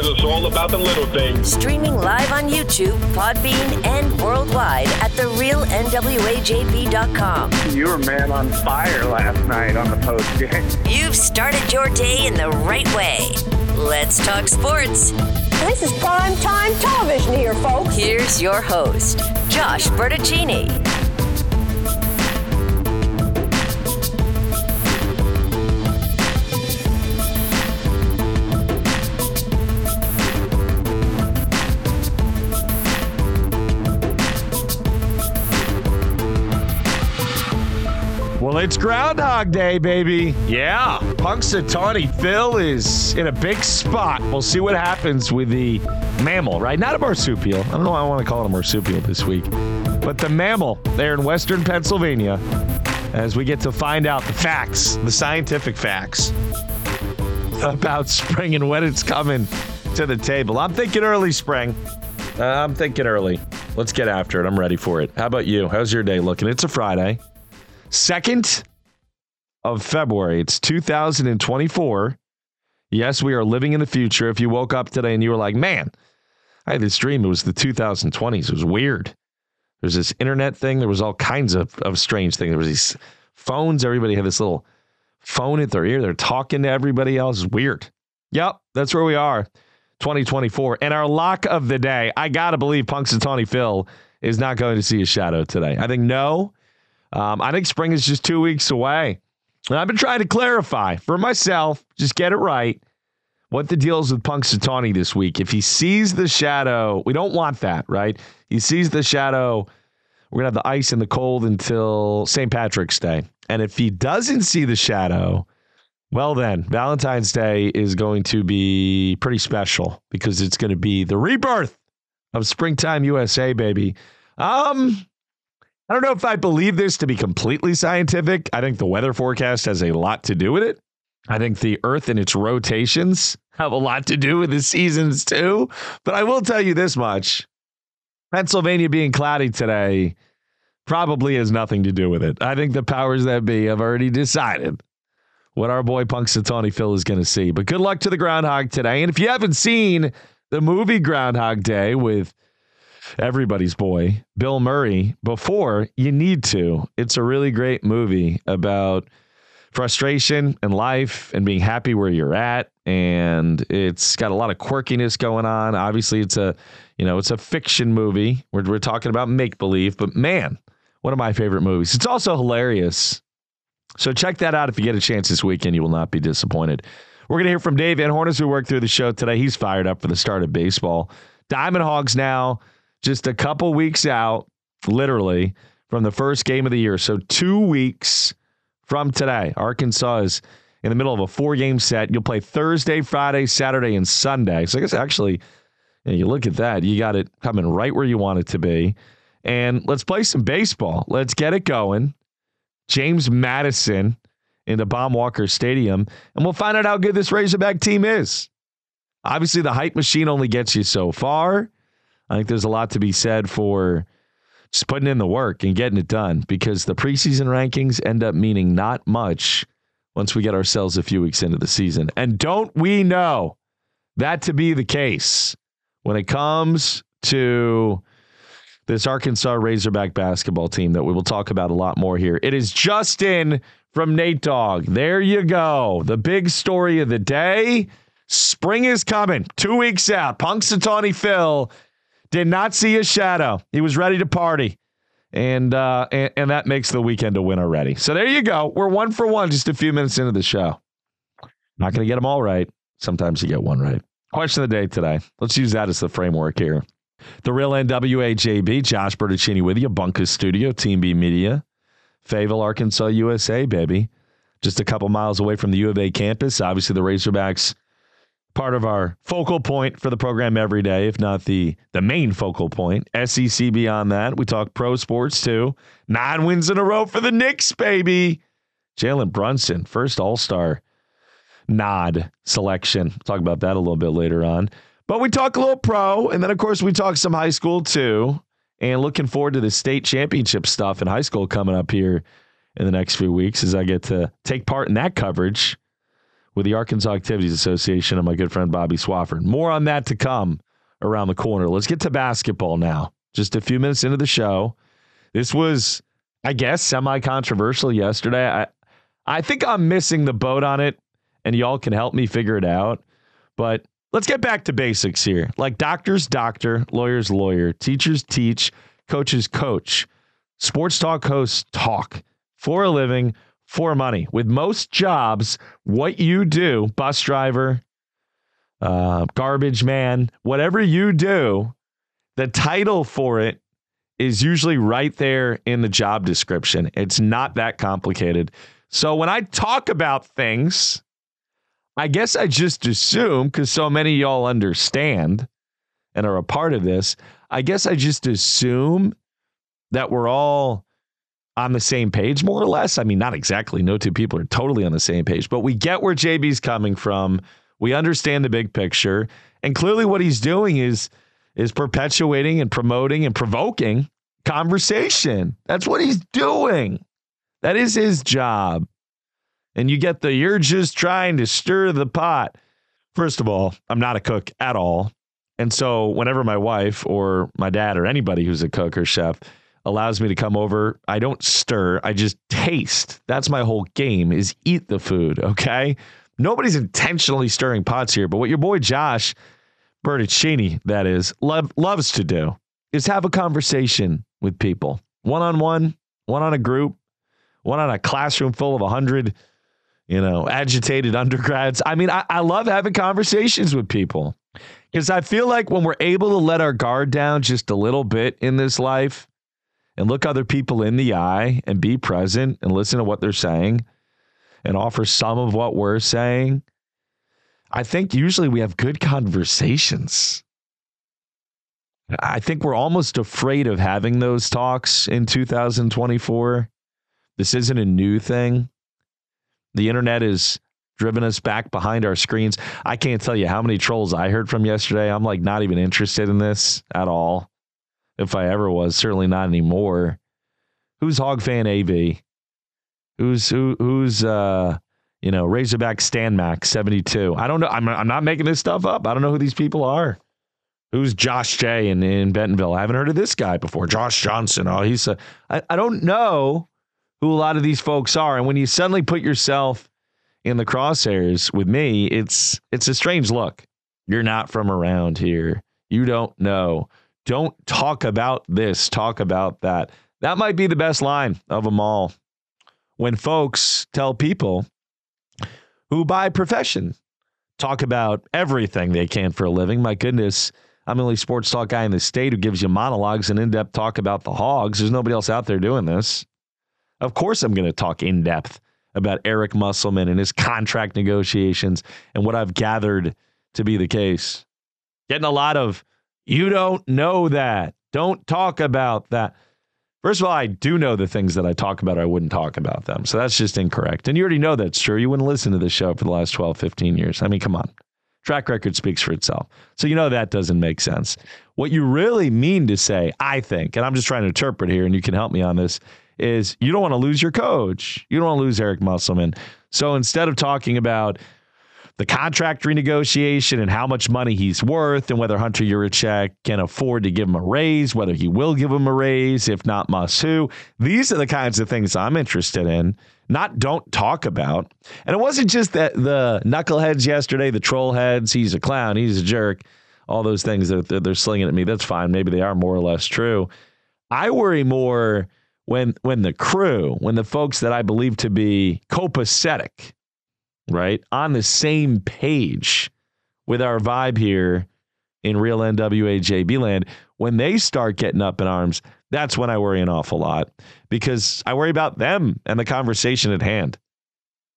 because it's all about the little things. Streaming live on YouTube, Podbean, and worldwide at therealnwajb.com. You were man on fire last night on the post game. You've started your day in the right way. Let's talk sports. This is prime time television here, folks. Here's your host, Josh Bertuccini. Well, it's Groundhog Day, baby. Yeah. Punxsutawney Phil is in a big spot. We'll see what happens with the mammal, right? Not a marsupial. I don't know why I want to call it a marsupial this week, but the mammal there in western Pennsylvania as we get to find out the facts, the scientific facts about spring and when it's coming to the table. I'm thinking early spring. Uh, I'm thinking early. Let's get after it. I'm ready for it. How about you? How's your day looking? It's a Friday. 2nd of February. It's 2024. Yes, we are living in the future. If you woke up today and you were like, man, I had this dream. It was the 2020s. It was weird. There's this internet thing. There was all kinds of, of strange things. There was these phones. Everybody had this little phone at their ear. They're talking to everybody else. It's weird. Yep, that's where we are. 2024. And our lock of the day, I got to believe Punxsutawney Phil is not going to see a shadow today. I think no. Um, I think spring is just two weeks away. And I've been trying to clarify for myself, just get it right, what the deal is with Punxsutawney this week. If he sees the shadow, we don't want that, right? He sees the shadow, we're going to have the ice and the cold until St. Patrick's Day. And if he doesn't see the shadow, well, then Valentine's Day is going to be pretty special because it's going to be the rebirth of Springtime USA, baby. Um, I don't know if I believe this to be completely scientific. I think the weather forecast has a lot to do with it. I think the Earth and its rotations have a lot to do with the seasons too. But I will tell you this much Pennsylvania being cloudy today probably has nothing to do with it. I think the powers that be have already decided what our boy Punxsutawney Phil is going to see. But good luck to the Groundhog today. And if you haven't seen the movie Groundhog Day with everybody's boy, Bill Murray, before, you need to. It's a really great movie about frustration and life and being happy where you're at. And it's got a lot of quirkiness going on. Obviously, it's a, you know, it's a fiction movie. We're, we're talking about make believe, but man, one of my favorite movies. It's also hilarious. So check that out if you get a chance this weekend. You will not be disappointed. We're going to hear from Dave Van Horners, who worked through the show today. He's fired up for the start of baseball. Diamond Hogs now just a couple weeks out, literally, from the first game of the year. So two weeks from today, Arkansas is in the middle of a four game set. You'll play Thursday, Friday, Saturday, and Sunday. So I guess actually, you, know, you look at that, you got it coming right where you want it to be. And let's play some baseball. Let's get it going. James Madison in the Baum-Walker Stadium, and we'll find out how good this Razorback team is. Obviously, the hype machine only gets you so far. I think there's a lot to be said for just putting in the work and getting it done because the preseason rankings end up meaning not much once we get ourselves a few weeks into the season. And don't we know that to be the case when it comes to this Arkansas Razorback basketball team that we will talk about a lot more here. It is Justin from Nate Dogg. There you go. The big story of the day. Spring is coming. Two weeks out. Punxsutawney Phil did not see a shadow. He was ready to party. And, uh, and and that makes the weekend a win already. So there you go. We're one for one just a few minutes into the show. Not going to get them all right. Sometimes you get one right. Question of the day today. Let's use that as the framework here. The real NWAJB, Josh Bertuccini with you, Bunkus Studio, Team B Media, Fayetteville, Arkansas, USA, baby. Just a couple miles away from the U of A campus. Obviously, the Razorbacks part of our focal point for the program every day, if not the the main focal point. SEC beyond that, we talk pro sports too. Nine wins in a row for the Knicks, baby. Jalen Brunson, first All Star nod selection. Talk about that a little bit later on. But we talk a little pro, and then of course we talk some high school too. And looking forward to the state championship stuff in high school coming up here in the next few weeks as I get to take part in that coverage with the Arkansas Activities Association and my good friend Bobby Swafford. More on that to come around the corner. Let's get to basketball now. Just a few minutes into the show. This was, I guess, semi controversial yesterday. I, I think I'm missing the boat on it, and y'all can help me figure it out. But let's get back to basics here. Like doctors, doctor, lawyers, lawyer, teachers, teach, coaches, coach, sports talk hosts, talk for a living for money. With most jobs, what you do, bus driver, uh, garbage man, whatever you do, the title for it is usually right there in the job description. It's not that complicated. So when I talk about things, I guess I just assume, because so many y'all understand and are a part of this, I guess I just assume that we're all on the same page, more or less. I mean, not exactly. No two people are totally on the same page, but we get where JB's coming from. We understand the big picture. And clearly what he's doing is is perpetuating and promoting and provoking conversation. That's what he's doing. That is his job. And you get the you're just trying to stir the pot. First of all, I'm not a cook at all. And so whenever my wife or my dad or anybody who's a cook or chef allows me to come over. I don't stir, I just taste. That's my whole game is eat the food, okay? Nobody's intentionally stirring pots here, but what your boy Josh Bertuccini, that is, love, loves to do is have a conversation with people. One on one, one on a group, one on a classroom full of a hundred, you know, agitated undergrads. I mean, I, I love having conversations with people. Because I feel like when we're able to let our guard down just a little bit in this life, and look other people in the eye and be present and listen to what they're saying and offer some of what we're saying, I think usually we have good conversations. I think we're almost afraid of having those talks in 2024. This isn't a new thing. The internet has driven us back behind our screens. I can't tell you how many trolls I heard from yesterday. I'm like not even interested in this at all if I ever was. Certainly not anymore. Who's Hog Fan AV? Who's who? Who's uh, you know Razorback Stan Max seventy two? I don't know. I'm I'm not making this stuff up. I don't know who these people are. Who's Josh J in, in Bentonville? I haven't heard of this guy before. Josh Johnson. Oh, he's a. I, I don't know who a lot of these folks are. And when you suddenly put yourself in the crosshairs with me, it's it's a strange look. You're not from around here. You don't know. Don't talk about this, talk about that. That might be the best line of them all. When folks tell people who by profession talk about everything they can for a living, my goodness, I'm the only sports talk guy in the state who gives you monologues and in depth talk about the hogs. There's nobody else out there doing this. Of course, I'm going to talk in depth about Eric Musselman and his contract negotiations and what I've gathered to be the case. Getting a lot of you don't know that. Don't talk about that. First of all, I do know the things that I talk about, I wouldn't talk about them. So that's just incorrect. And you already know that's true. You wouldn't listen to this show for the last 12, 15 years. I mean, come on. Track record speaks for itself. So you know that doesn't make sense. What you really mean to say, I think, and I'm just trying to interpret here, and you can help me on this, is you don't want to lose your coach. You don't want to lose Eric Musselman. So instead of talking about the contract renegotiation and how much money he's worth and whether Hunter Yurachek can afford to give him a raise, whether he will give him a raise, if not Muss who. These are the kinds of things I'm interested in, not don't talk about. And it wasn't just that the knuckleheads yesterday, the troll heads, he's a clown, he's a jerk, all those things that they're slinging at me. That's fine. Maybe they are more or less true. I worry more when when the crew, when the folks that I believe to be copacetic, right? On the same page with our vibe here in real NWA JB land, when they start getting up in arms, that's when I worry an awful lot because I worry about them and the conversation at hand.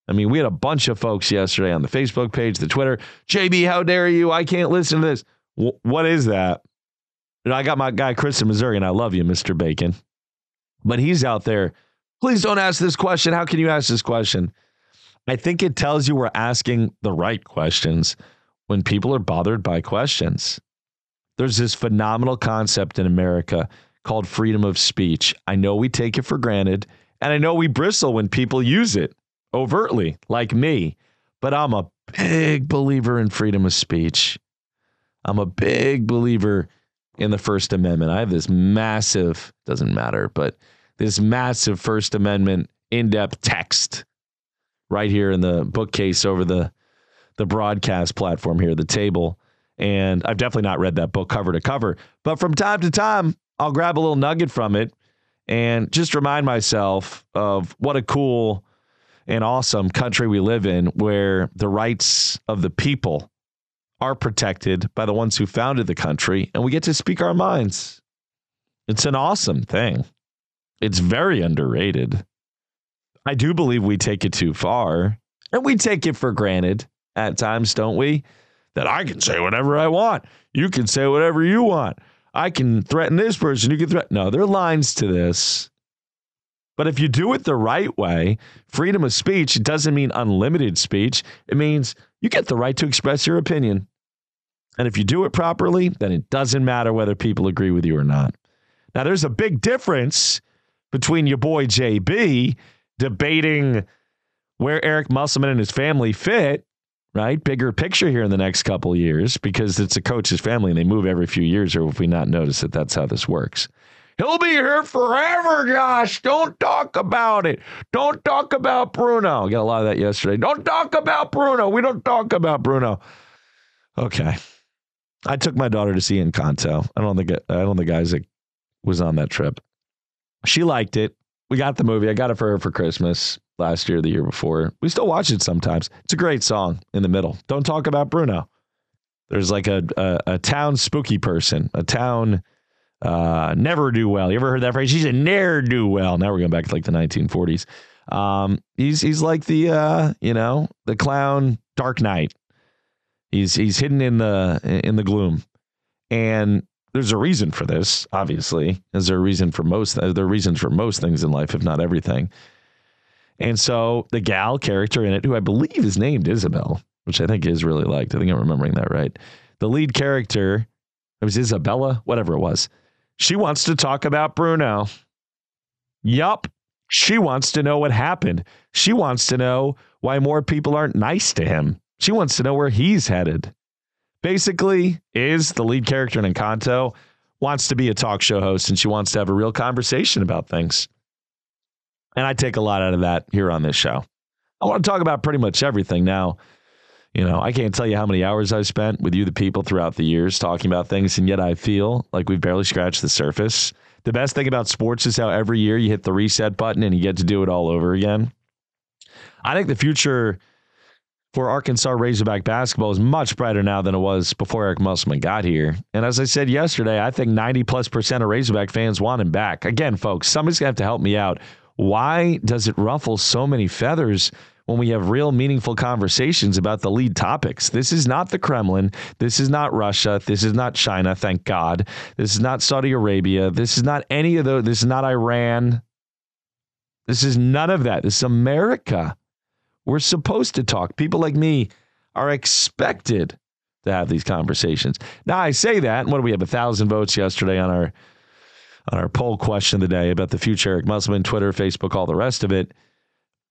I mean, we had a bunch of folks yesterday on the Facebook page, the Twitter. JB, how dare you? I can't listen to this. W- what is that? You know, I got my guy Chris in Missouri, and I love you, Mr. Bacon. But he's out there. Please don't ask this question. How can you ask this question? I think it tells you we're asking the right questions when people are bothered by questions. There's this phenomenal concept in America called freedom of speech. I know we take it for granted, and I know we bristle when people use it overtly, like me, but I'm a big believer in freedom of speech. I'm a big believer in the First Amendment. I have this massive, doesn't matter, but this massive First Amendment in depth text right here in the bookcase over the the broadcast platform here, the table. And I've definitely not read that book cover to cover, but from time to time, I'll grab a little nugget from it and just remind myself of what a cool and awesome country we live in where the rights of the people are protected by the ones who founded the country and we get to speak our minds. It's an awesome thing. It's very underrated. I do believe we take it too far and we take it for granted at times, don't we? That I can say whatever I want. You can say whatever you want. I can threaten this person. You can threaten. No, there are lines to this. But if you do it the right way, freedom of speech doesn't mean unlimited speech. It means you get the right to express your opinion. And if you do it properly, then it doesn't matter whether people agree with you or not. Now, there's a big difference between your boy JB debating where Eric Musselman and his family fit, right? Bigger picture here in the next couple years because it's a coach's family and they move every few years, or if we not notice that that's how this works. He'll be here forever, Josh. Don't talk about it. Don't talk about Bruno. I got a lot of that yesterday. Don't talk about Bruno. We don't talk about Bruno. Okay. I took my daughter to see Encanto. I don't think I don't think Isaac was on that trip. She liked it. We got the movie. I got it for her for Christmas last year, the year before. We still watch it sometimes. It's a great song in the middle. Don't talk about Bruno. There's like a a, a town spooky person, a town uh, never do well. You ever heard that phrase? He's a ne'er do well. Now we're going back to like the 1940s. Um, he's he's like the uh, you know the clown Dark Knight. He's he's hidden in the in the gloom, and there's a reason for this. Obviously, is there a reason for most? There are reasons for most things in life, if not everything. And so the gal character in it, who I believe is named Isabel, which I think is really liked. I think I'm remembering that right. The lead character, it was Isabella, whatever it was. She wants to talk about Bruno. Yup. She wants to know what happened. She wants to know why more people aren't nice to him. She wants to know where he's headed. Basically, is the lead character in Encanto wants to be a talk show host and she wants to have a real conversation about things. And I take a lot out of that here on this show. I want to talk about pretty much everything now. You know, I can't tell you how many hours I've spent with you, the people, throughout the years talking about things, and yet I feel like we've barely scratched the surface. The best thing about sports is how every year you hit the reset button and you get to do it all over again. I think the future for Arkansas Razorback basketball is much brighter now than it was before Eric Musselman got here. And as I said yesterday, I think 90 plus percent of Razorback fans want him back. Again, folks, somebody's going to have to help me out. Why does it ruffle so many feathers when we have real meaningful conversations about the lead topics. This is not the Kremlin. This is not Russia. This is not China, thank God. This is not Saudi Arabia. This is not any of those. This is not Iran. This is none of that. This is America. We're supposed to talk. People like me are expected to have these conversations. Now I say that, what do we have? A thousand votes yesterday on our on our poll question today about the future Eric Musselman, Twitter, Facebook, all the rest of it.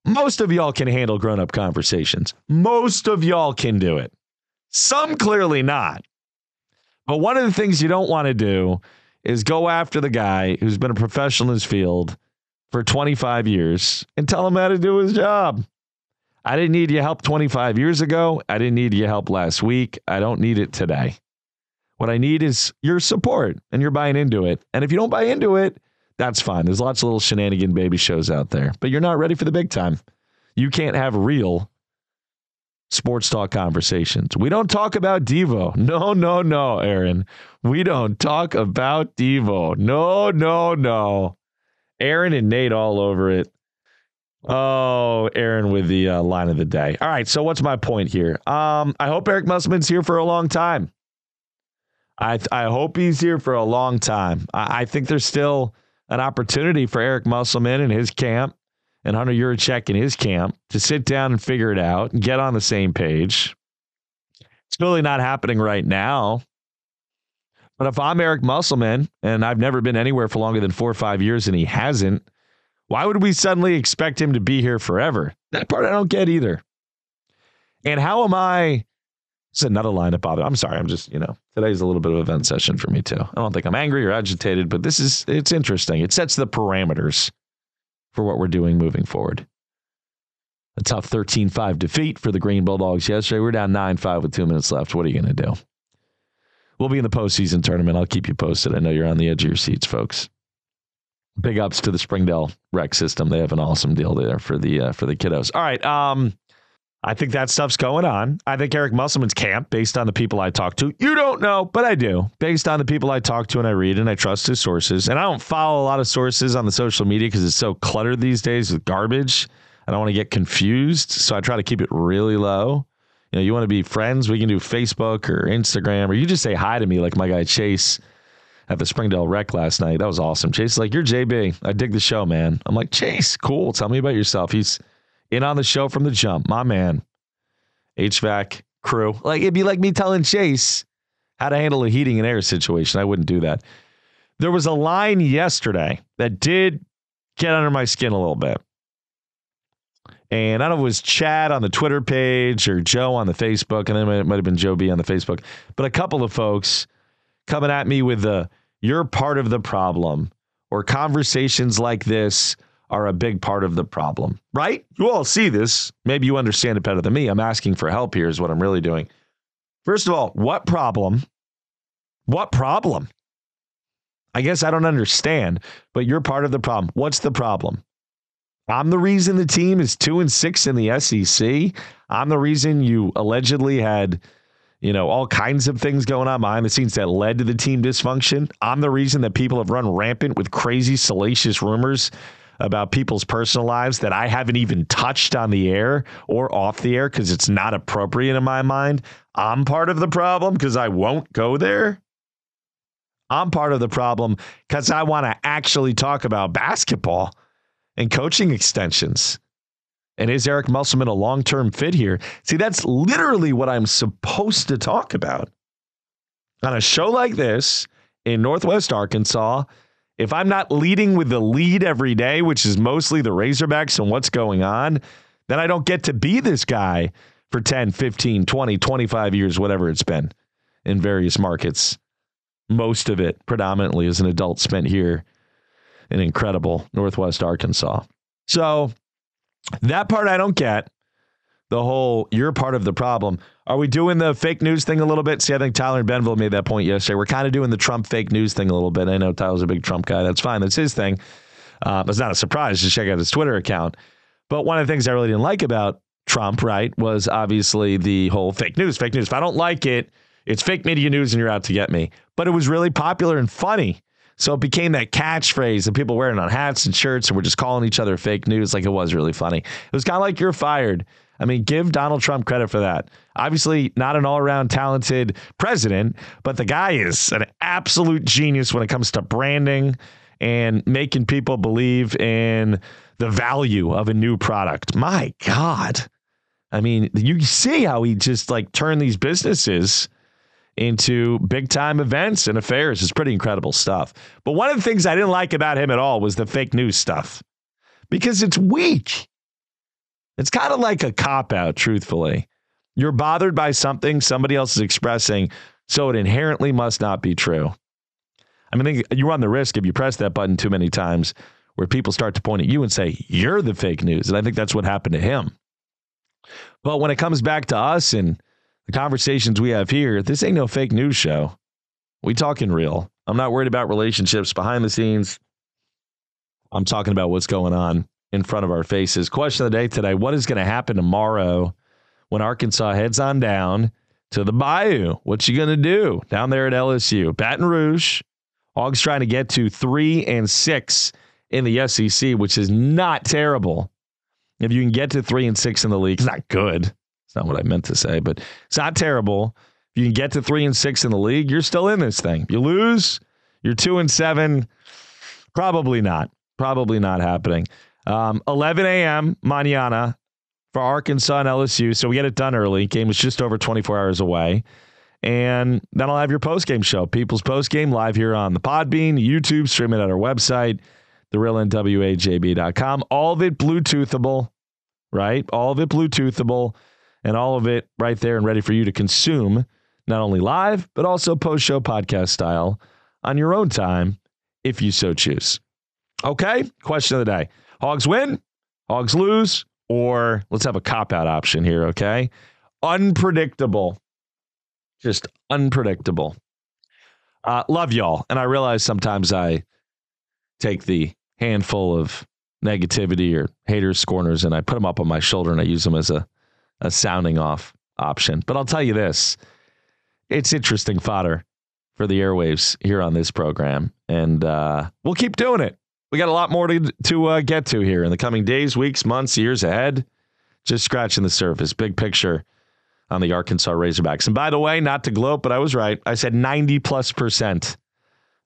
Most of y'all can handle grown up conversations. Most of y'all can do it. Some clearly not. But one of the things you don't want to do is go after the guy who's been a professional in his field for 25 years and tell him how to do his job. I didn't need your help 25 years ago. I didn't need your help last week. I don't need it today. What I need is your support and you're buying into it. And if you don't buy into it, that's fine. There's lots of little shenanigan baby shows out there, but you're not ready for the big time. You can't have real sports talk conversations. We don't talk about Devo. No, no, no, Aaron. We don't talk about Devo. No, no, no. Aaron and Nate all over it. Oh, Aaron with the uh, line of the day. All right, so what's my point here? Um, I hope Eric Musselman's here for a long time. I I hope he's here for a long time. I, I think there's still an opportunity for Eric Musselman and his camp and Hunter Yurachek in his camp to sit down and figure it out and get on the same page. It's really not happening right now. But if I'm Eric Musselman and I've never been anywhere for longer than four or five years and he hasn't, why would we suddenly expect him to be here forever? That part I don't get either. And how am I? It's another line that bothers. I'm sorry. I'm just, you know, today's a little bit of a vent session for me too. I don't think I'm angry or agitated, but this is, it's interesting. It sets the parameters for what we're doing moving forward. A tough 13 5 defeat for the Green Bulldogs yesterday. We're down 9 5 with two minutes left. What are you going to do? We'll be in the postseason tournament. I'll keep you posted. I know you're on the edge of your seats, folks. Big ups to the Springdale rec system. They have an awesome deal there for the uh, for the kiddos. All right. Um, I think that stuff's going on. I think Eric Musselman's camp, based on the people I talk to, you don't know, but I do. Based on the people I talk to and I read and I trust his sources. And I don't follow a lot of sources on the social media because it's so cluttered these days with garbage. I don't want to get confused. So I try to keep it really low. You know, you want to be friends, we can do Facebook or Instagram, or you just say hi to me like my guy Chase at the Springdale Rec last night. That was awesome. Chase is like, You're JB. I dig the show, man. I'm like, Chase, cool. Tell me about yourself. He's in on the show from the jump. My man. HVAC crew. Like it'd be like me telling Chase how to handle a heating and air situation. I wouldn't do that. There was a line yesterday that did get under my skin a little bit. And I don't know it was Chad on the Twitter page or Joe on the Facebook, and then it might have been Joe B on the Facebook, but a couple of folks coming at me with the you're part of the problem or conversations like this are a big part of the problem, right? You all see this. Maybe you understand it better than me. I'm asking for help here, is what I'm really doing. First of all, what problem? What problem? I guess I don't understand, but you're part of the problem. What's the problem? I'm the reason the team is two and six in the SEC. I'm the reason you allegedly had, you know, all kinds of things going on behind the scenes that led to the team dysfunction. I'm the reason that people have run rampant with crazy, salacious rumors about people's personal lives that I haven't even touched on the air or off the air because it's not appropriate in my mind. I'm part of the problem because I won't go there. I'm part of the problem because I want to actually talk about basketball and coaching extensions. And is Eric Musselman a long term fit here? See, that's literally what I'm supposed to talk about. On a show like this in Northwest Arkansas, if I'm not leading with the lead every day, which is mostly the Razorbacks and what's going on, then I don't get to be this guy for 10, 15, 20, 25 years, whatever it's been in various markets. Most of it predominantly as an adult spent here in incredible Northwest Arkansas. So that part I don't get. The whole you're part of the problem. Are we doing the fake news thing a little bit? See, I think Tyler and Bentonville made that point yesterday. We're kind of doing the Trump fake news thing a little bit. I know Tyler's a big Trump guy. That's fine. That's his thing. Uh, it's not a surprise. Just check out his Twitter account. But one of the things I really didn't like about Trump, right, was obviously the whole fake news. Fake news. If I don't like it, it's fake media news and you're out to get me. But it was really popular and funny. So it became that catchphrase and people wearing on hats and shirts and we're just calling each other fake news like it was really funny. It was kind of like you're fired. I mean, give Donald Trump credit for that. Obviously, not an all around talented president, but the guy is an absolute genius when it comes to branding and making people believe in the value of a new product. My God. I mean, you see how he just like turned these businesses into big time events and affairs. It's pretty incredible stuff. But one of the things I didn't like about him at all was the fake news stuff because it's weak. It's kind of like a cop out, truthfully. You're bothered by something somebody else is expressing, so it inherently must not be true. I mean, you run the risk if you press that button too many times where people start to point at you and say, You're the fake news. And I think that's what happened to him. But when it comes back to us and the conversations we have here, this ain't no fake news show. We talking real. I'm not worried about relationships behind the scenes. I'm talking about what's going on in front of our faces. Question of the day today What is going to happen tomorrow when Arkansas heads on down to the Bayou? What you going to do down there at LSU? Baton Rouge. Hogs trying to get to three and six in the SEC, which is not terrible. If you can get to three and six in the league, it's not good. It's not what I meant to say, but it's not terrible. If you can get to three and six in the league, you're still in this thing. You lose, you're two and seven. Probably not. Probably not happening. Um, 11 a.m. mañana for Arkansas and LSU. So we get it done early. Game is just over 24 hours away. And then I'll have your post game show, People's Post Game, live here on the Podbean, YouTube, stream it at our website, therealnwajb.com. All of it Bluetoothable, right? All of it Bluetoothable, and all of it right there and ready for you to consume, not only live, but also post show podcast style on your own time if you so choose. Okay, question of the day Hogs win, Hogs lose, or let's have a cop out option here, okay? Unpredictable. Just unpredictable. Uh, love y'all. And I realize sometimes I take the handful of negativity or haters, scorners, and I put them up on my shoulder and I use them as a, a sounding off option. But I'll tell you this it's interesting fodder for the airwaves here on this program. And uh, we'll keep doing it. We got a lot more to, to uh, get to here in the coming days, weeks, months, years ahead. Just scratching the surface. Big picture on the Arkansas Razorbacks. And by the way, not to gloat, but I was right. I said 90 plus percent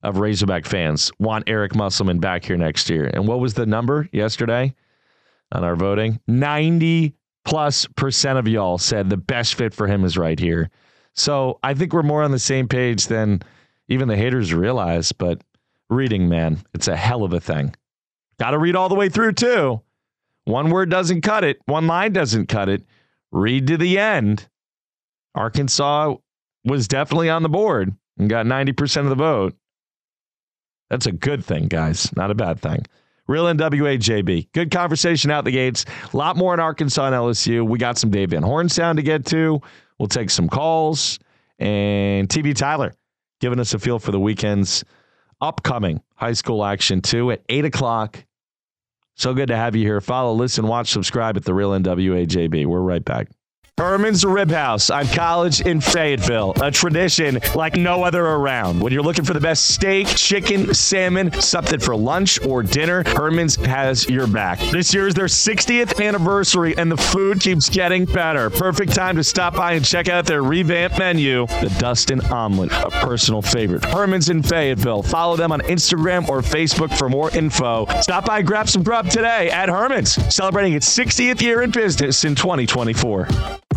of Razorback fans want Eric Musselman back here next year. And what was the number yesterday on our voting? 90 plus percent of y'all said the best fit for him is right here. So I think we're more on the same page than even the haters realize. But reading, man, it's a hell of a thing. Got to read all the way through, too. One word doesn't cut it, one line doesn't cut it. Read to the end. Arkansas was definitely on the board and got 90% of the vote. That's a good thing, guys, not a bad thing. Real NWA JB. Good conversation out the gates. A lot more in Arkansas and LSU. We got some Dave Van Horn sound to get to. We'll take some calls. And TV Tyler giving us a feel for the weekend's upcoming high school action, too, at 8 o'clock. So good to have you here. Follow, listen, watch, subscribe at The Real NWA JB. We're right back. Herman's Rib House on College in Fayetteville, a tradition like no other around. When you're looking for the best steak, chicken, salmon, something for lunch or dinner, Herman's has your back. This year is their 60th anniversary and the food keeps getting better. Perfect time to stop by and check out their revamped menu, the Dustin Omelet, a personal favorite. Herman's in Fayetteville. Follow them on Instagram or Facebook for more info. Stop by and grab some grub today at Herman's, celebrating its 60th year in business in 2024.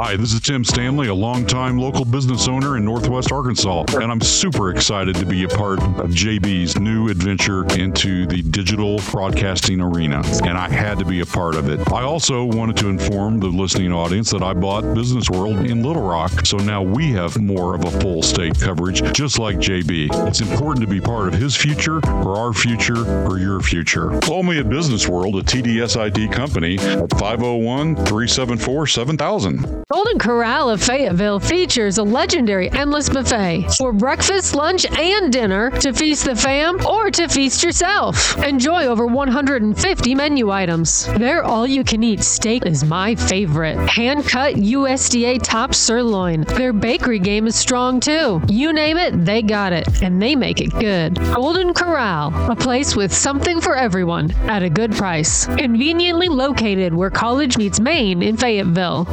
Hi, this is Tim Stanley, a longtime local business owner in Northwest Arkansas, and I'm super excited to be a part of JB's new adventure into the digital broadcasting arena, and I had to be a part of it. I also wanted to inform the listening audience that I bought Business World in Little Rock, so now we have more of a full state coverage, just like JB. It's important to be part of his future, or our future, or your future. Call me at Business World, a TDSID company, at 501 374 7000. Golden Corral of Fayetteville features a legendary endless buffet for breakfast, lunch, and dinner to feast the fam or to feast yourself. Enjoy over 150 menu items. Their all you can eat steak is my favorite. Hand cut USDA top sirloin. Their bakery game is strong too. You name it, they got it, and they make it good. Golden Corral, a place with something for everyone at a good price. Conveniently located where college meets Maine in Fayetteville.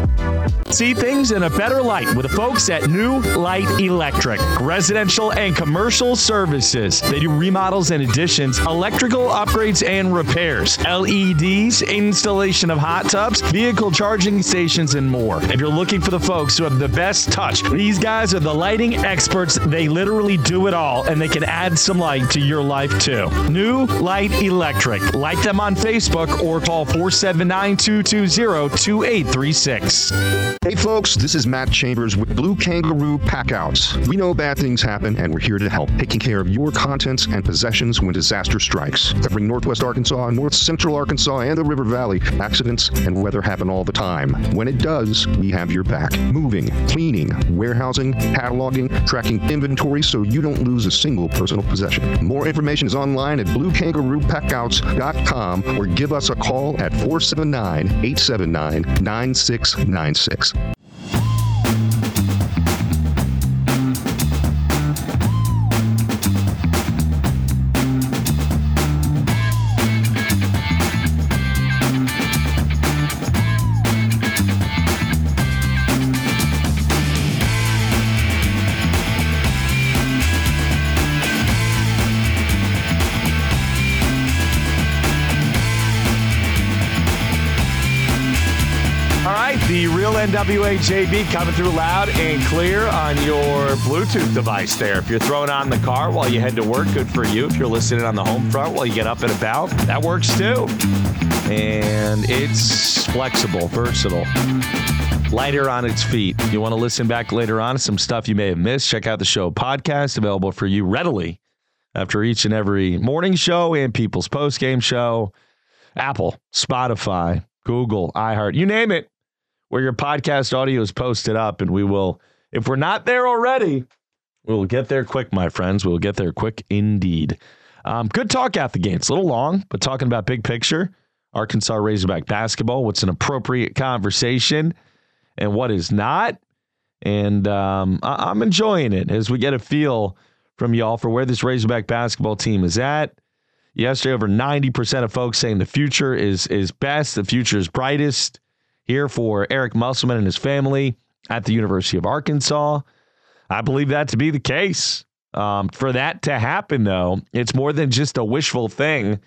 See things in a better light with the folks at New Light Electric. Residential and commercial services. They do remodels and additions, electrical upgrades and repairs, LEDs, installation of hot tubs, vehicle charging stations, and more. If you're looking for the folks who have the best touch, these guys are the lighting experts. They literally do it all, and they can add some light to your life too. New Light Electric. Like them on Facebook or call 479 220 2836. Hey folks, this is Matt Chambers with Blue Kangaroo Packouts. We know bad things happen and we're here to help, taking care of your contents and possessions when disaster strikes. Covering Northwest Arkansas, North Central Arkansas, and the River Valley, accidents and weather happen all the time. When it does, we have your back. Moving, cleaning, warehousing, cataloging, tracking inventory so you don't lose a single personal possession. More information is online at bluekangaroopackouts.com or give us a call at 479 879 9696. The NWA coming through loud and clear on your Bluetooth device there. If you're throwing on the car while you head to work, good for you. If you're listening on the home front while you get up and about, that works too. And it's flexible, versatile, lighter on its feet. You want to listen back later on to some stuff you may have missed, check out the show podcast available for you readily after each and every morning show and people's post game show. Apple, Spotify, Google, iHeart, you name it, where your podcast audio is posted up. And we will, if we're not there already, we'll get there quick, my friends. We'll get there quick indeed. Um, good talk at the game. It's a little long, but talking about big picture, Arkansas Razorback basketball, what's an appropriate conversation and what is not. And um, I- I'm enjoying it as we get a feel from y'all for where this Razorback basketball team is at. Yesterday, over 90% of folks saying the future is is best, the future is brightest here for Eric Musselman and his family at the University of Arkansas. I believe that to be the case. Um, for that to happen, though, it's more than just a wishful thing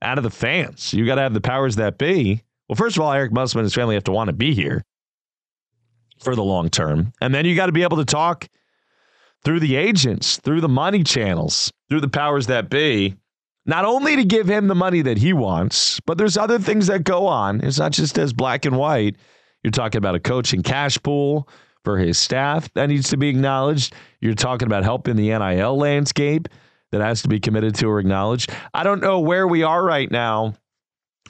out of the fans. You got to have the powers that be. Well, first of all, Eric Musselman and his family have to want to be here for the long term. And then you got to be able to talk through the agents, through the money channels, through the powers that be, not only to give him the money that he wants, but there's other things that go on. It's not just as black and white. You're talking about a coaching cash pool for his staff that needs to be acknowledged. You're talking about helping the NIL landscape that has to be committed to or acknowledged. I don't know where we are right now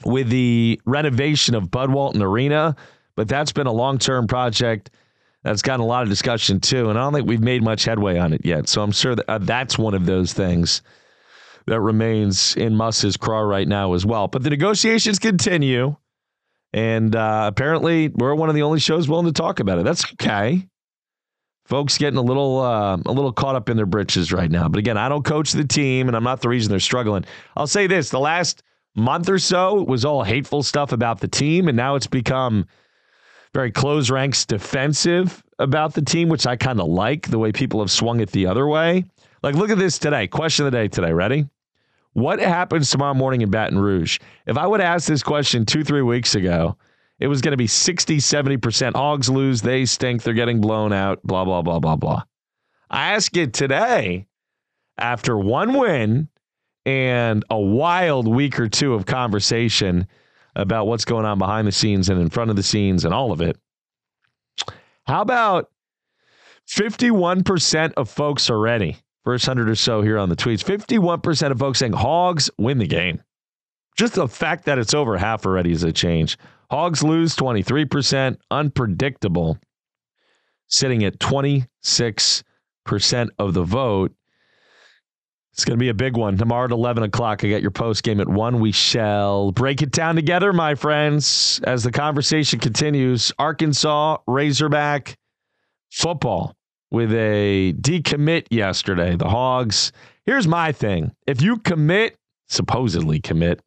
with the renovation of Bud Walton Arena, but that's been a long term project that's gotten a lot of discussion too. And I don't think we've made much headway on it yet. So I'm sure that uh, that's one of those things that remains in Muss's craw right now as well. But the negotiations continue. And uh, apparently, we're one of the only shows willing to talk about it. That's okay. Folks getting a little uh, a little caught up in their britches right now. But again, I don't coach the team, and I'm not the reason they're struggling. I'll say this: the last month or so was all hateful stuff about the team, and now it's become very close ranks defensive about the team, which I kind of like the way people have swung it the other way. Like, look at this today. Question of the day today. Ready? What happens tomorrow morning in Baton Rouge? If I would ask this question two, three weeks ago, it was going to be 60, 70% hogs lose. They stink. They're getting blown out. Blah, blah, blah, blah, blah. I ask it today after one win and a wild week or two of conversation about what's going on behind the scenes and in front of the scenes and all of it. How about 51% of folks already, first 100 or so here on the tweets, 51% of folks saying Hogs win the game. Just the fact that it's over half already is a change. Hogs lose 23%, unpredictable, sitting at 26% of the vote. It's going to be a big one. Tomorrow at 11 o'clock, I got your post game at 1. We shall break it down together, my friends, as the conversation continues. Arkansas Razorback football with a decommit yesterday. The Hogs. Here's my thing if you commit, supposedly commit,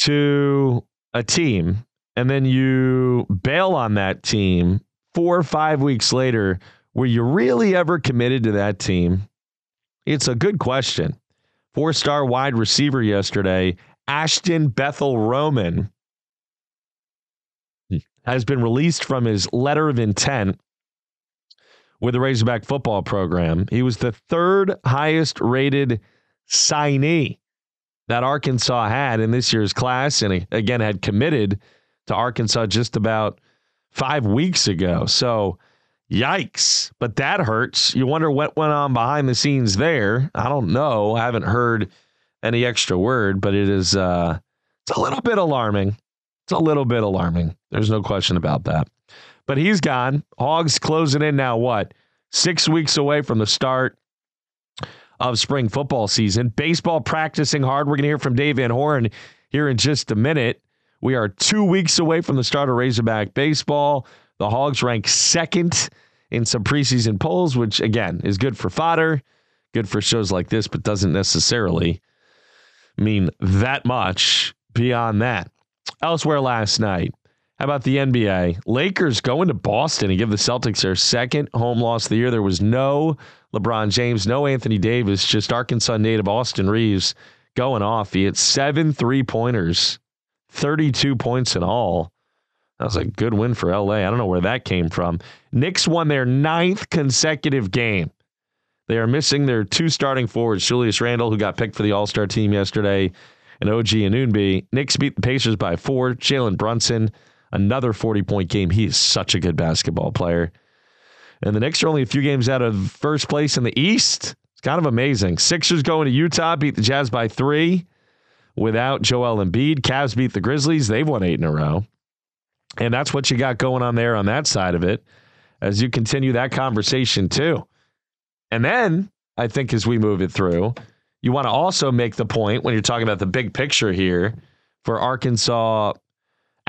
to a team and then you bail on that team four or five weeks later, were you really ever committed to that team? It's a good question. Four star wide receiver yesterday, Ashton Bethel Roman, has been released from his letter of intent with the Razorback football program. He was the third highest rated signee that Arkansas had in this year's class, and again had committed to Arkansas just about five weeks ago. So, yikes! But that hurts. You wonder what went on behind the scenes there. I don't know. I haven't heard any extra word, but it is uh, it's a little bit alarming. It's a little bit alarming. There's no question about that. But he's gone. Hogs closing in now. What? Six weeks away from the start of spring football season. Baseball practicing hard. We're going to hear from Dave Van Horn here in just a minute. We are two weeks away from the start of Razorback baseball. The Hogs rank second in some preseason polls, which again is good for fodder, good for shows like this, but doesn't necessarily mean that much beyond that. Elsewhere last night, how about the NBA? Lakers going to Boston and give the Celtics their second home loss of the year. There was no LeBron James, no Anthony Davis, just Arkansas native Austin Reaves going off. He had seven three pointers, 32 points in all. That was a good win for LA. I don't know where that came from. Knicks won their ninth consecutive game. They are missing their two starting forwards, Julius Randle, who got picked for the All Star team yesterday, and OG Anunoby. Knicks beat the Pacers by four. Jalen Brunson, another 40 point game. He is such a good basketball player. And the Knicks are only a few games out of first place in the East. It's kind of amazing. Sixers going to Utah, beat the Jazz by three without Joel Embiid. Cavs beat the Grizzlies. They've won eight in a row. And that's what you got going on there on that side of it as you continue that conversation too. And then I think as we move it through, you want to also make the point when you're talking about the big picture here for Arkansas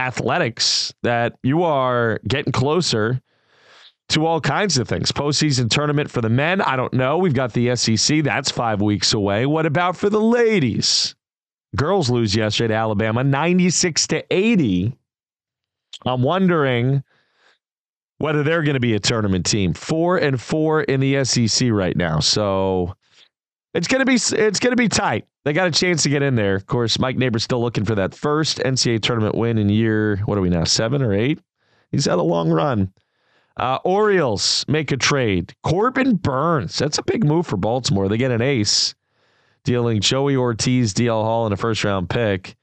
athletics that you are getting closer to all kinds of things. Postseason tournament for the men, I don't know. We've got the SEC, that's five weeks away. What about for the ladies? Girls lose yesterday to Alabama, 96 to 80. I'm wondering whether they're going to be a tournament team. Four and four in the SEC right now, so it's to be it's to be tight. They got a chance to get in there. Of course, Mike Neighbors still looking for that first NCAA tournament win in year. What are we now? Seven or eight? He's had a long run. Uh, Orioles make a trade. Corbin Burnes. That's a big move for Baltimore. They get an ace, dealing Joey Ortiz, DL Hall, and a first round pick.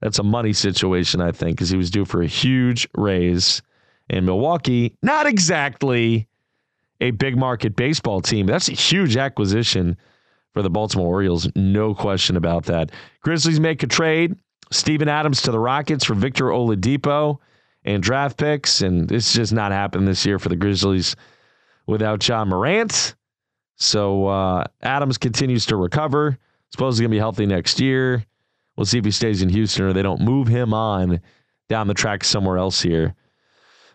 That's a money situation, I think, because he was due for a huge raise. in Milwaukee, not exactly a big market baseball team. That's a huge acquisition for the Baltimore Orioles. No question about that. Grizzlies make a trade. Steven Adams to the Rockets for Victor Oladipo and draft picks. And it's just not happening this year for the Grizzlies without Ja Morant. So uh, Adams continues to recover. Suppose he's going to be healthy next year. We'll see if he stays in Houston or they don't move him on down the track somewhere else here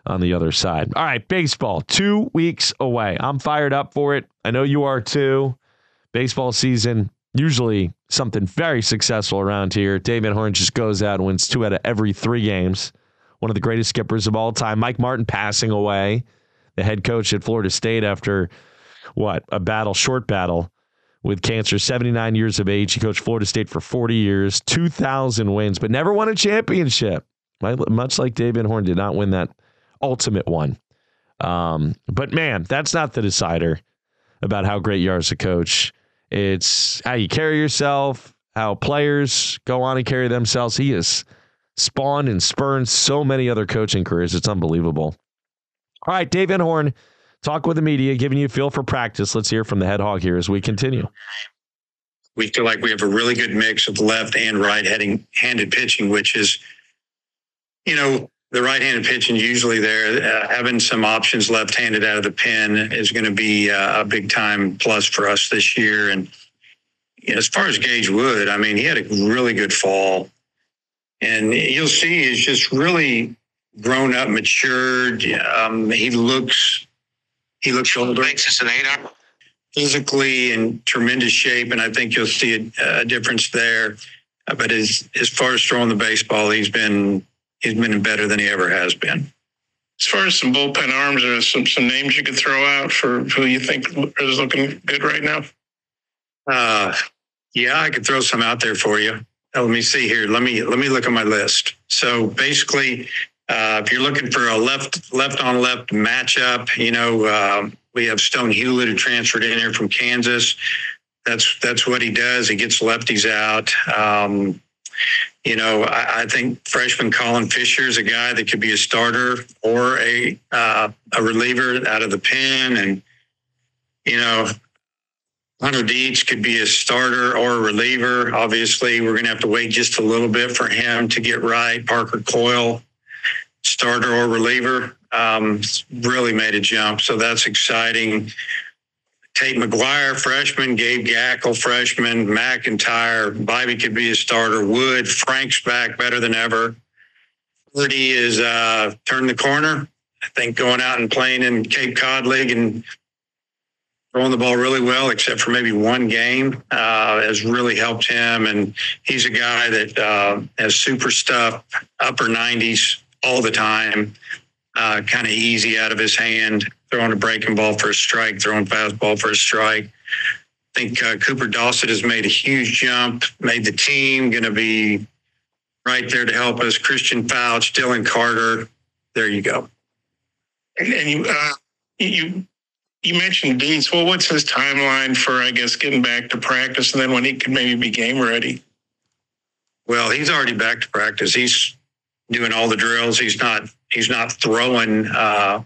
on the other side. All right, baseball, two weeks away. I'm fired up for it. I know you are too. Baseball season, usually something very successful around here. Dave Van Horn just goes out and wins two out of every three games. One of the greatest skippers of all time. Mike Martin passing away, the head coach at Florida State after what? A battle, short battle with cancer, 79 years of age. He coached Florida State for 40 years, 2,000 wins, but never won a championship. Much like Dave Van Horn did not win that ultimate one. Um, but man, that's not the decider about how great you are as a coach. It's how you carry yourself, how players go on and carry themselves. He has spawned and spurned so many other coaching careers. It's unbelievable. All right, Dave Van Horn Talk with the media, giving you a feel for practice. Let's hear from the head hog here as we continue. We feel like we have a really good mix of left and right handed pitching, which is, you know, the right handed pitching usually there. Uh, having some options left handed out of the pen is going to be uh, a big time plus for us this year. And you know, as far as Gage Wood, I mean, he had a really good fall. And you'll see he's just really grown up, matured. Um, he looks he looks older. Makes us an eight Physically in tremendous shape, and I think you'll see a, a difference there. Uh, but as as far as throwing the baseball, he's been he's been better than he ever has been. As far as some bullpen arms, are some some names you could throw out for who you think is looking good right now? Uh, yeah, I could throw some out there for you. Now, let me see here. Let me let me look at my list. So basically, uh, if you're looking for a left left on left matchup, you know uh, we have Stone Hewlett who transferred in here from Kansas. That's that's what he does. He gets lefties out. Um, you know, I, I, think freshman Colin Fisher is a guy that could be a starter or a uh, a reliever out of the pen, and you know, Hunter Dietz could be a starter or a reliever. Obviously, we're going to have to wait just a little bit for him to get right. Parker Coyle starter or reliever. Um, really made a jump. So that's exciting. Tate McGuire, freshman, Gabe Gaeckle, freshman, McEntire, Bobby could be a starter, Wood, Frank's back better than ever. Purdy is uh, turned the corner. I think going out and playing in Cape Cod League and throwing the ball really well, except for maybe one game, uh, has really helped him. And he's a guy that uh, has super stuff, upper 90s, all the time, uh, kind of easy out of his hand, throwing a breaking ball for a strike, throwing fastball for a strike. I think uh, Cooper Dawson has made a huge jump, made the team, going to be right there to help us. Christian Foutch, Dylan Carter, there you go. And, and you, uh, you, you mentioned Dietz. Well, what's his timeline for, I guess, getting back to practice and then when he could maybe be game ready? Well, he's already back to practice. He's doing all the drills. He's not, he's not throwing, uh,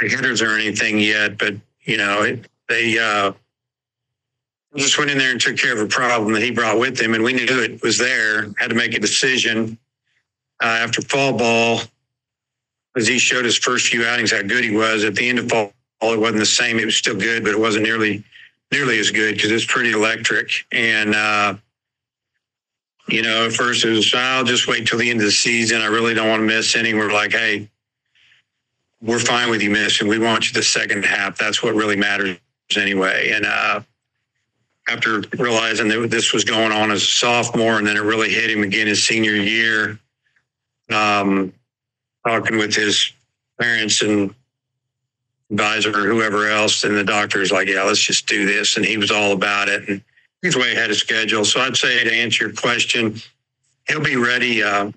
the hitters or anything yet, but you know, it, they, uh, just went in there and took care of a problem that he brought with him, and we knew it was there. Had to make a decision uh, after fall ball, as he showed his first few outings how good he was. At the end of fall, ball, it wasn't the same. It was still good, but it wasn't nearly nearly as good because it's pretty electric. And uh, you know, at first it was I'll just wait till the end of the season. I really don't want to miss any. We're like, hey, we're fine with you missing. We want you the second half. That's what really matters anyway. And uh, after realizing that this was going on as a sophomore and then it really hit him again his senior year, um, talking with his parents and advisor or whoever else, and the doctor's like, yeah, let's just do this. And he was all about it. And he's way ahead of schedule. So I'd say to answer your question, he'll be ready uh,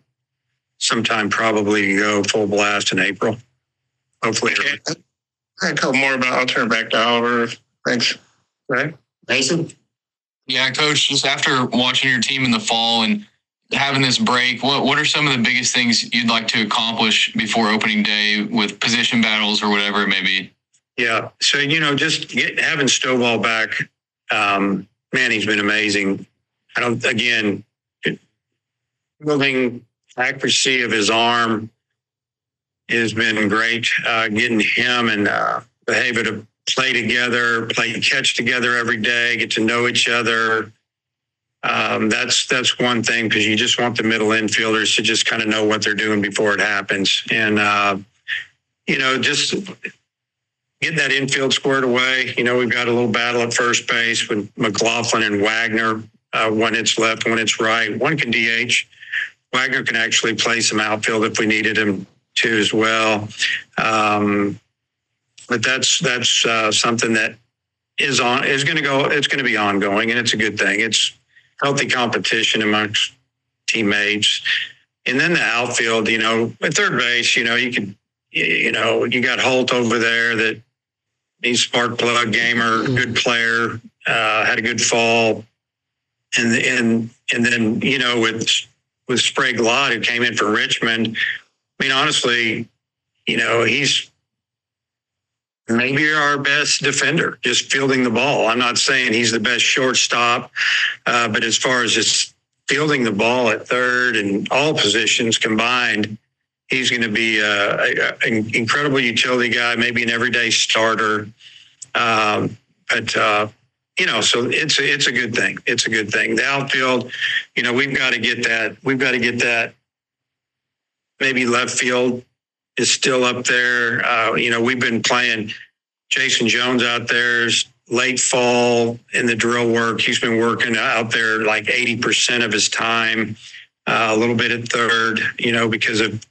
sometime probably to go full blast in April. Hopefully. Okay. I a couple more about, I'll turn it back to Oliver. Thanks. Right. Mason? Yeah, coach, just after watching your team in the fall and having this break, what, what are some of the biggest things you'd like to accomplish before opening day with position battles or whatever it may be? Yeah. So, you know, just get, having Stovall back, um, man, he's been amazing. I don't, again, building accuracy of his arm has been great. Uh, getting him and uh, Behava to play together, play catch together every day, get to know each other. Um, that's that's one thing because you just want the middle infielders to just kind of know what they're doing before it happens, and uh, you know just getting that infield squared away. You know we've got a little battle at first base with McLaughlin and Wagner. Uh, one it's left, one it's right. One can DH. Wagner can actually play some outfield if we needed him to as well. Um, but that's that's uh, something that is on is going to go. It's going to be ongoing, and it's a good thing. It's healthy competition amongst teammates, and then the outfield. You know, at third base, you know, you could, you know, you got Holt over there that he's spark plug gamer, good player, uh, had a good fall, and and and then you know with with Sprague Lott who came in from Richmond. I mean, honestly, you know, he's maybe our best defender, just fielding the ball. I'm not saying he's the best shortstop, uh, but as far as just fielding the ball at third and all positions combined, he's going to be an incredible utility guy, maybe an everyday starter. Um, but uh, you know, so it's it's a good thing. It's a good thing. The outfield, you know, we've got to get that. We've got to get that. Maybe left field is still up there. Uh, you know, we've been playing Jayson Jones out there late fall in the drill work. He's been working out there like 80% of his time, uh, a little bit at third, you know, because of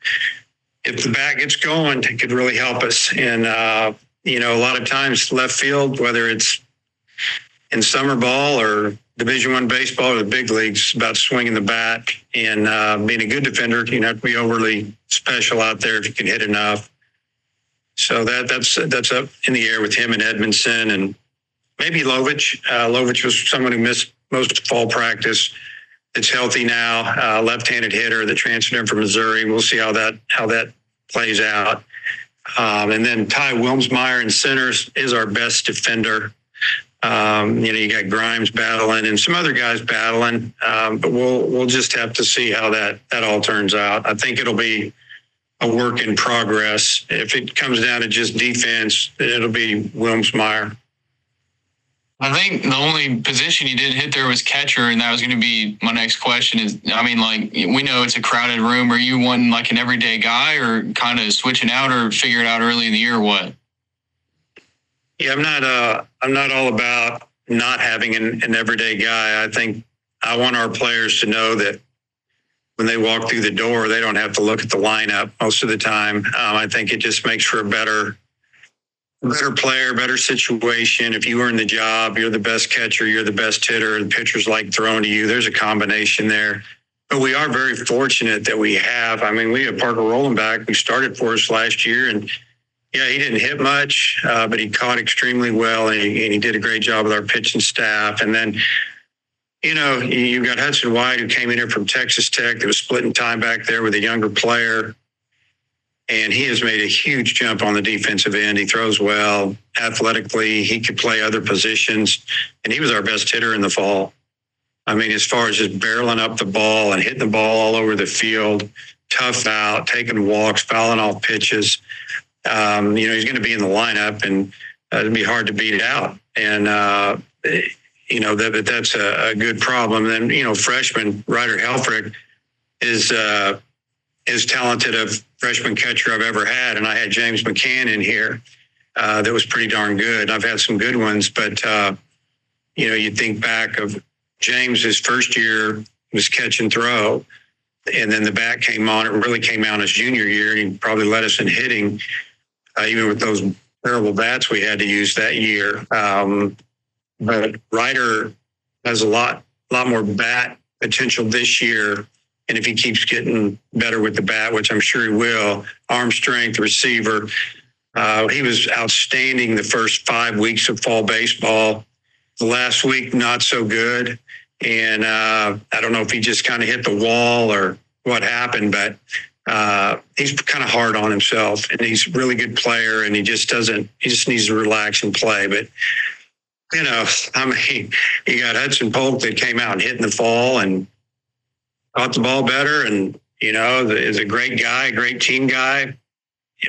if the bat gets going, it could really help us. And, uh, you know, a lot of times left field, whether it's in summer ball or division one baseball or the big leagues about swinging the bat and uh, being a good defender. You don't have to be overly special out there if you can hit enough. So that that's that's up in the air with him and Edmondson and maybe Lovich. Uh, Lovich was someone who missed most fall practice. It's healthy now. Uh, left-handed hitter that transferred from Missouri. We'll see how that how that plays out. Um, and then Ty Wilmsmeyer in centers is our best defender. Um, you know, you got Grimes battling and some other guys battling, um, but we'll we'll just have to see how that that all turns out. I think it'll be a work in progress. If it comes down to just defense, it'll be Wilmsmeyer. I think the only position you didn't hit there was catcher, and that was going to be my next question. Is I mean, like we know it's a crowded room. Are you wanting like an everyday guy, or kind of switching out, or figure it out early in the year? Or what? Yeah, I'm not. Uh, I'm not all about not having an, an everyday guy. I think I want our players to know that when they walk through the door, they don't have to look at the lineup most of the time. Um, I think it just makes for a better, better player, better situation. If you earn the job, you're the best catcher, you're the best hitter, and pitchers like throwing to you. There's a combination there. but we are very fortunate that we have. I mean, we have Parker Rollenback who started for us last year, and yeah, he didn't hit much, uh, but he caught extremely well, and he, and he did a great job with our pitching staff. And then, you know, you've got Hudson White who came in here from Texas Tech that was splitting time back there with a younger player. And he has made a huge jump on the defensive end. He throws well athletically. He could play other positions, and he was our best hitter in the fall. I mean, as far as just barreling up the ball and hitting the ball all over the field, tough out, taking walks, fouling off pitches. Um, you know, he's going to be in the lineup, and uh, it'd be hard to beat it out. And uh, you know that that's a, a, good problem. And then you know, freshman Ryder Helfrich is uh, as talented a freshman catcher I've ever had, and I had James McCann in here. Uh, that was pretty darn good. I've had some good ones, but uh, you know, you think back of James, his first year was catch and throw. And then the bat came on. It really came out his junior year, and he probably led us in hitting, uh, even with those terrible bats we had to use that year. Um, but Ryder has a lot, lot more bat potential this year. And if he keeps getting better with the bat, which I'm sure he will, arm strength, receiver, uh, he was outstanding the first five weeks of fall baseball. The last week, not so good. And uh, I don't know if he just kind of hit the wall or what happened, but uh, he's kind of hard on himself and he's a really good player and he just doesn't, he just needs to relax and play. But, you know, I mean, you got Hudson Polk that came out and hit in the fall and caught the ball better and, you know, is a great guy, great team guy.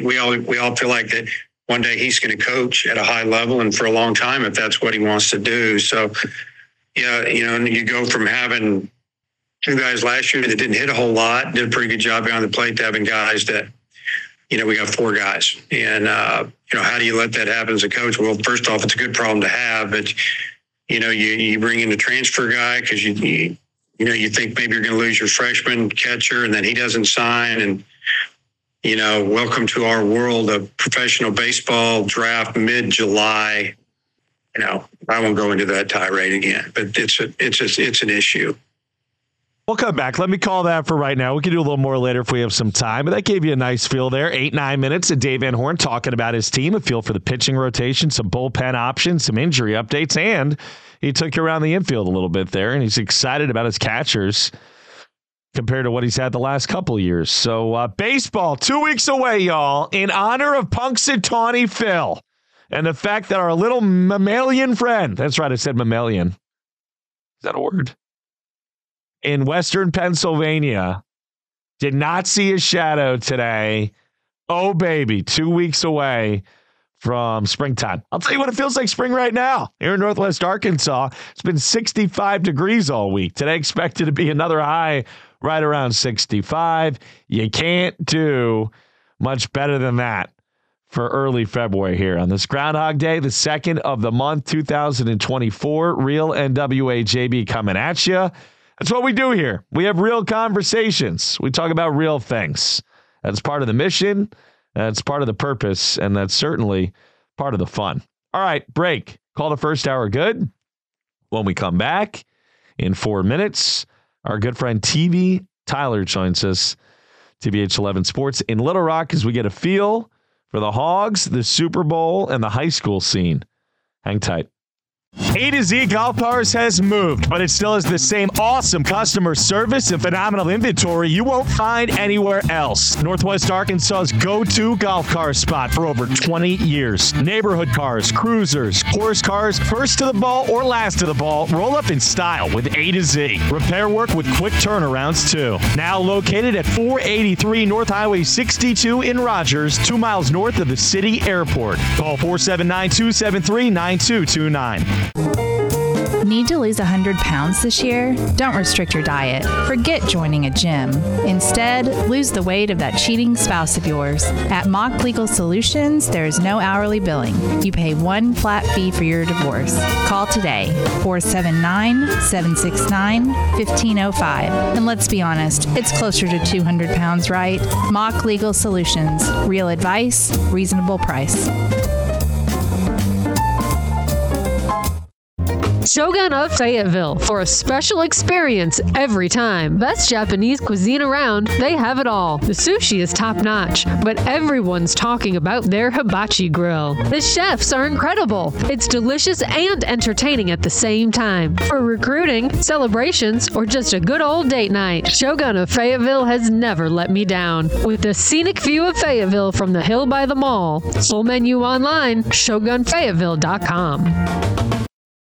We all, we all feel like that one day he's going to coach at a high level and for a long time if that's what he wants to do. So, yeah, you know, and you go from having two guys last year that didn't hit a whole lot, did a pretty good job behind the plate, having guys that, you know, we got four guys. And, uh, you know, how do you let that happen as a coach? Well, first off, it's a good problem to have, but, you know, you, you bring in a transfer guy because you, you, you know, you think maybe you're going to lose your freshman catcher and then he doesn't sign. And, you know, welcome to our world of professional baseball draft mid July you know, I won't go into that tirade again, but it's a, it's a, it's an issue. We'll come back. Let me call that for right now. We can do a little more later if we have some time. But that gave you a nice feel there. Eight, nine minutes of Dave Van Horn talking about his team, a feel for the pitching rotation, some bullpen options, some injury updates, and he took you around the infield a little bit there. And he's excited about his catchers compared to what he's had the last couple years. So, uh, baseball, two weeks away, y'all, in honor of Punxsutawney Phil and the fact that our little mammalian friend, that's right, I said mammalian. Is that a word? In Western Pennsylvania did not see a shadow today. Oh, baby, two weeks away from springtime. I'll tell you what it feels like spring right now here in Northwest Arkansas. It's been 65 degrees all week. Today, expected to be another high right around 65. You can't do much better than that for early February here on this Groundhog Day, the second of the month, 2024. Real NWA JB coming at you. That's what we do here. We have real conversations. We talk about real things. That's part of the mission. That's part of the purpose. And that's certainly part of the fun. All right, break. Call the first hour good. When we come back in four minutes, our good friend TV Tyler joins us. THV 11 Sports in Little Rock as we get a feel for the Hogs, the Super Bowl, and the high school scene. Hang tight. A to Z Golf Cars has moved, but it still has the same awesome customer service and phenomenal inventory you won't find anywhere else. Northwest Arkansas's go to golf car spot for over 20 years. Neighborhood cars, cruisers, horse cars, first to the ball or last to the ball, roll up in style with A to Z. Repair work with quick turnarounds, too. Now located at 483 North Highway 62 in Rogers, two miles north of the city airport. Call 479 273 9229. Need to lose 100 pounds this year? Don't restrict your diet. Forget joining a gym. Instead, lose the weight of that cheating spouse of yours. At Mock Legal Solutions, there is no hourly billing. You pay one flat fee for your divorce. Call today, 479 769 1505. And let's be honest, it's closer to 200 pounds, right? Mock Legal Solutions. Real advice, reasonable price. Shogun of Fayetteville for a special experience every time. Best Japanese cuisine around, they have it all. The sushi is top notch, but everyone's talking about their hibachi grill. The chefs are incredible. It's delicious and entertaining at the same time. For recruiting, celebrations, or just a good old date night, Shogun of Fayetteville has never let me down. With the scenic view of Fayetteville from the hill by the mall, full menu online, shogunfayetteville.com.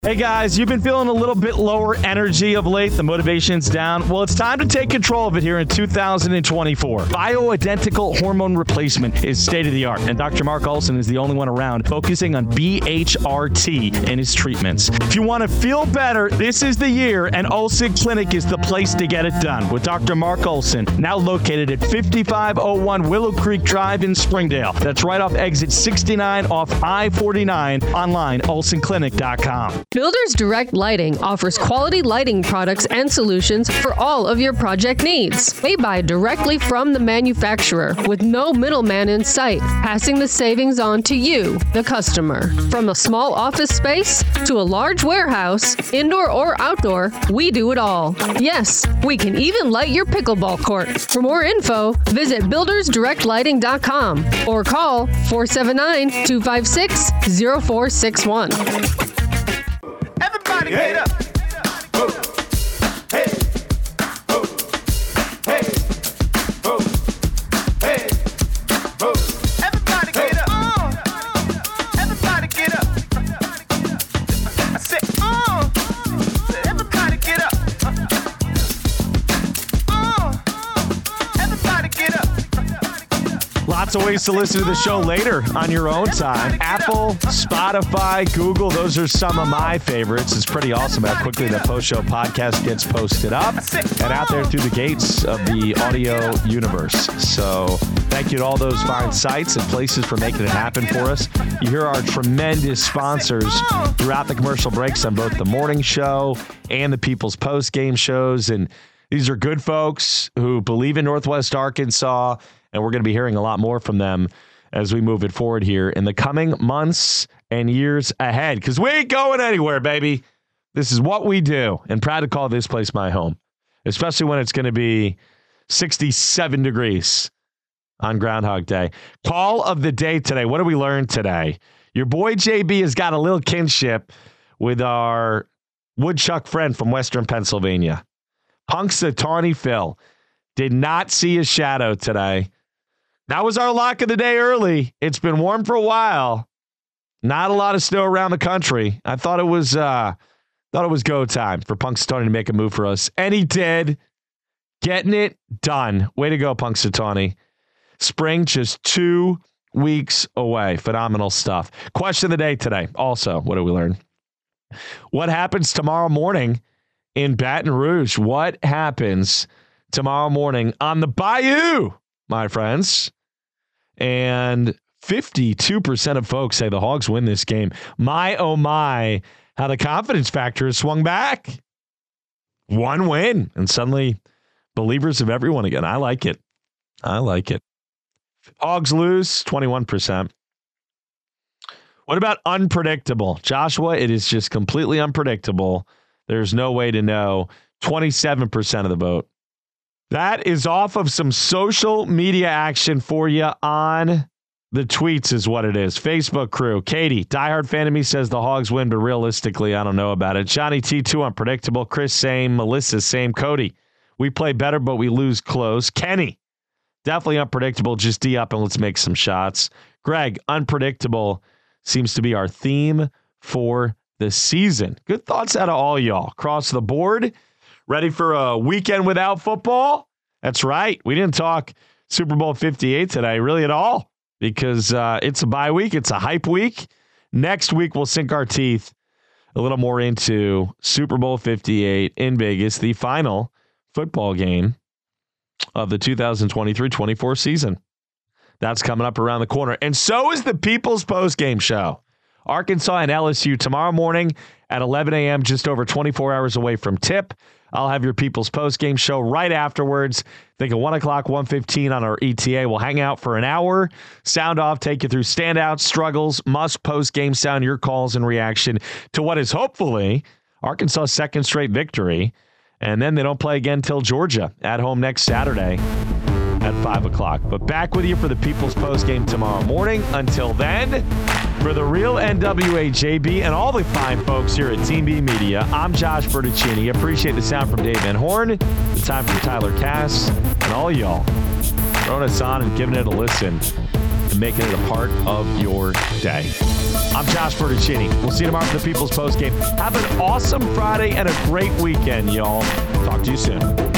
Hey guys, you've been feeling a little bit lower energy of late. The motivation's down. Well, it's time to take control of it here in 2024. Bioidentical hormone replacement is state of the art, and Dr. Mark Olson is the only one around focusing on BHRT in his treatments. If you want to feel better, this is the year, and Olson Clinic is the place to get it done. With Dr. Mark Olson, now located at 5501 Willow Creek Drive in Springdale. That's right off exit 69 off I 49. Online, olsonclinic.com. Builders Direct Lighting offers quality lighting products and solutions for all of your project needs. They buy directly from the manufacturer with no middleman in sight, passing the savings on to you, the customer. From a small office space to a large warehouse, indoor or outdoor, we do it all. Yes, we can even light your pickleball court. For more info, visit buildersdirectlighting.com or call 479 256 0461. Get up. Of ways to listen to the show later on your own time. Apple, Spotify, Google, those are some of my favorites. It's pretty awesome how quickly the post show podcast gets posted up and out there through the gates of the audio universe. So thank you to all those fine sites and places for making it happen for us. You hear our tremendous sponsors throughout the commercial breaks on both the morning show and the People's Post game shows. And these are good folks who believe in Northwest Arkansas, and we're going to be hearing a lot more from them as we move it forward here in the coming months and years ahead. Because we ain't going anywhere, baby. This is what we do, and proud to call this place my home, especially when it's going to be 67 degrees on Groundhog Day. Call of the day today. What did we learn today? Your boy JB has got a little kinship with our woodchuck friend from Western Pennsylvania. Punxsutawney Phil did not see his shadow today. That was our lock of the day early. It's been warm for a while. Not a lot of snow around the country. I thought it was uh thought it was go time for Punxsutawney to make a move for us. And he did. Getting it done. Way to go, Punxsutawney. Spring just two weeks away. Phenomenal stuff. Question of the day today. Also, what do we learn? What happens tomorrow morning in Baton Rouge? What happens tomorrow morning on the Bayou, my friends? And 52% of folks say the Hogs win this game. My, oh my, how the confidence factor has swung back. One win, and suddenly believers of everyone again. I like it. I like it. Hogs lose 21%. What about unpredictable? Joshua, it is just completely unpredictable. There's no way to know. 27% of the vote. That is off of some social media action for you on the tweets, is what it is. Facebook crew. Katie, diehard fan of me says the Hogs win, but realistically, I don't know about it. Johnny T2, unpredictable. Chris, same. Melissa, same. Cody, we play better, but we lose close. Kenny, definitely unpredictable. Just D up and let's make some shots. Greg, unpredictable seems to be our theme for the season. Good thoughts out of all y'all across the board. Ready for a weekend without football? That's right. We didn't talk Super Bowl 58 today, really at all, because uh, it's a bye week. It's a hype week. Next week, we'll sink our teeth a little more into Super Bowl 58 in Vegas, the final football game of the 2023 24 season. That's coming up around the corner. And so is the People's Post Game Show. Arkansas and LSU tomorrow morning at 11 a.m., just over 24 hours away from tip. I'll have your People's Post Game Show right afterwards. Think of 1 o'clock, 1.15 on our ETA. We'll hang out for an hour, sound off, take you through standouts, struggles, must post game sound, your calls and reaction to what is hopefully Arkansas' second straight victory. And then they don't play again till Georgia at home next Saturday at 5 o'clock. But back with you for the People's Post game tomorrow morning. Until then, for the real NWA JB and all the fine folks here at Team B Media, I'm Josh Bertuccini. Appreciate the sound from Dave Van Horn, the time from Tyler Cass, and all y'all throwing us on and giving it a listen and making it a part of your day. I'm Josh Bertuccini. We'll see you tomorrow for the People's Post game. Have an awesome Friday and a great weekend, y'all. Talk to you soon.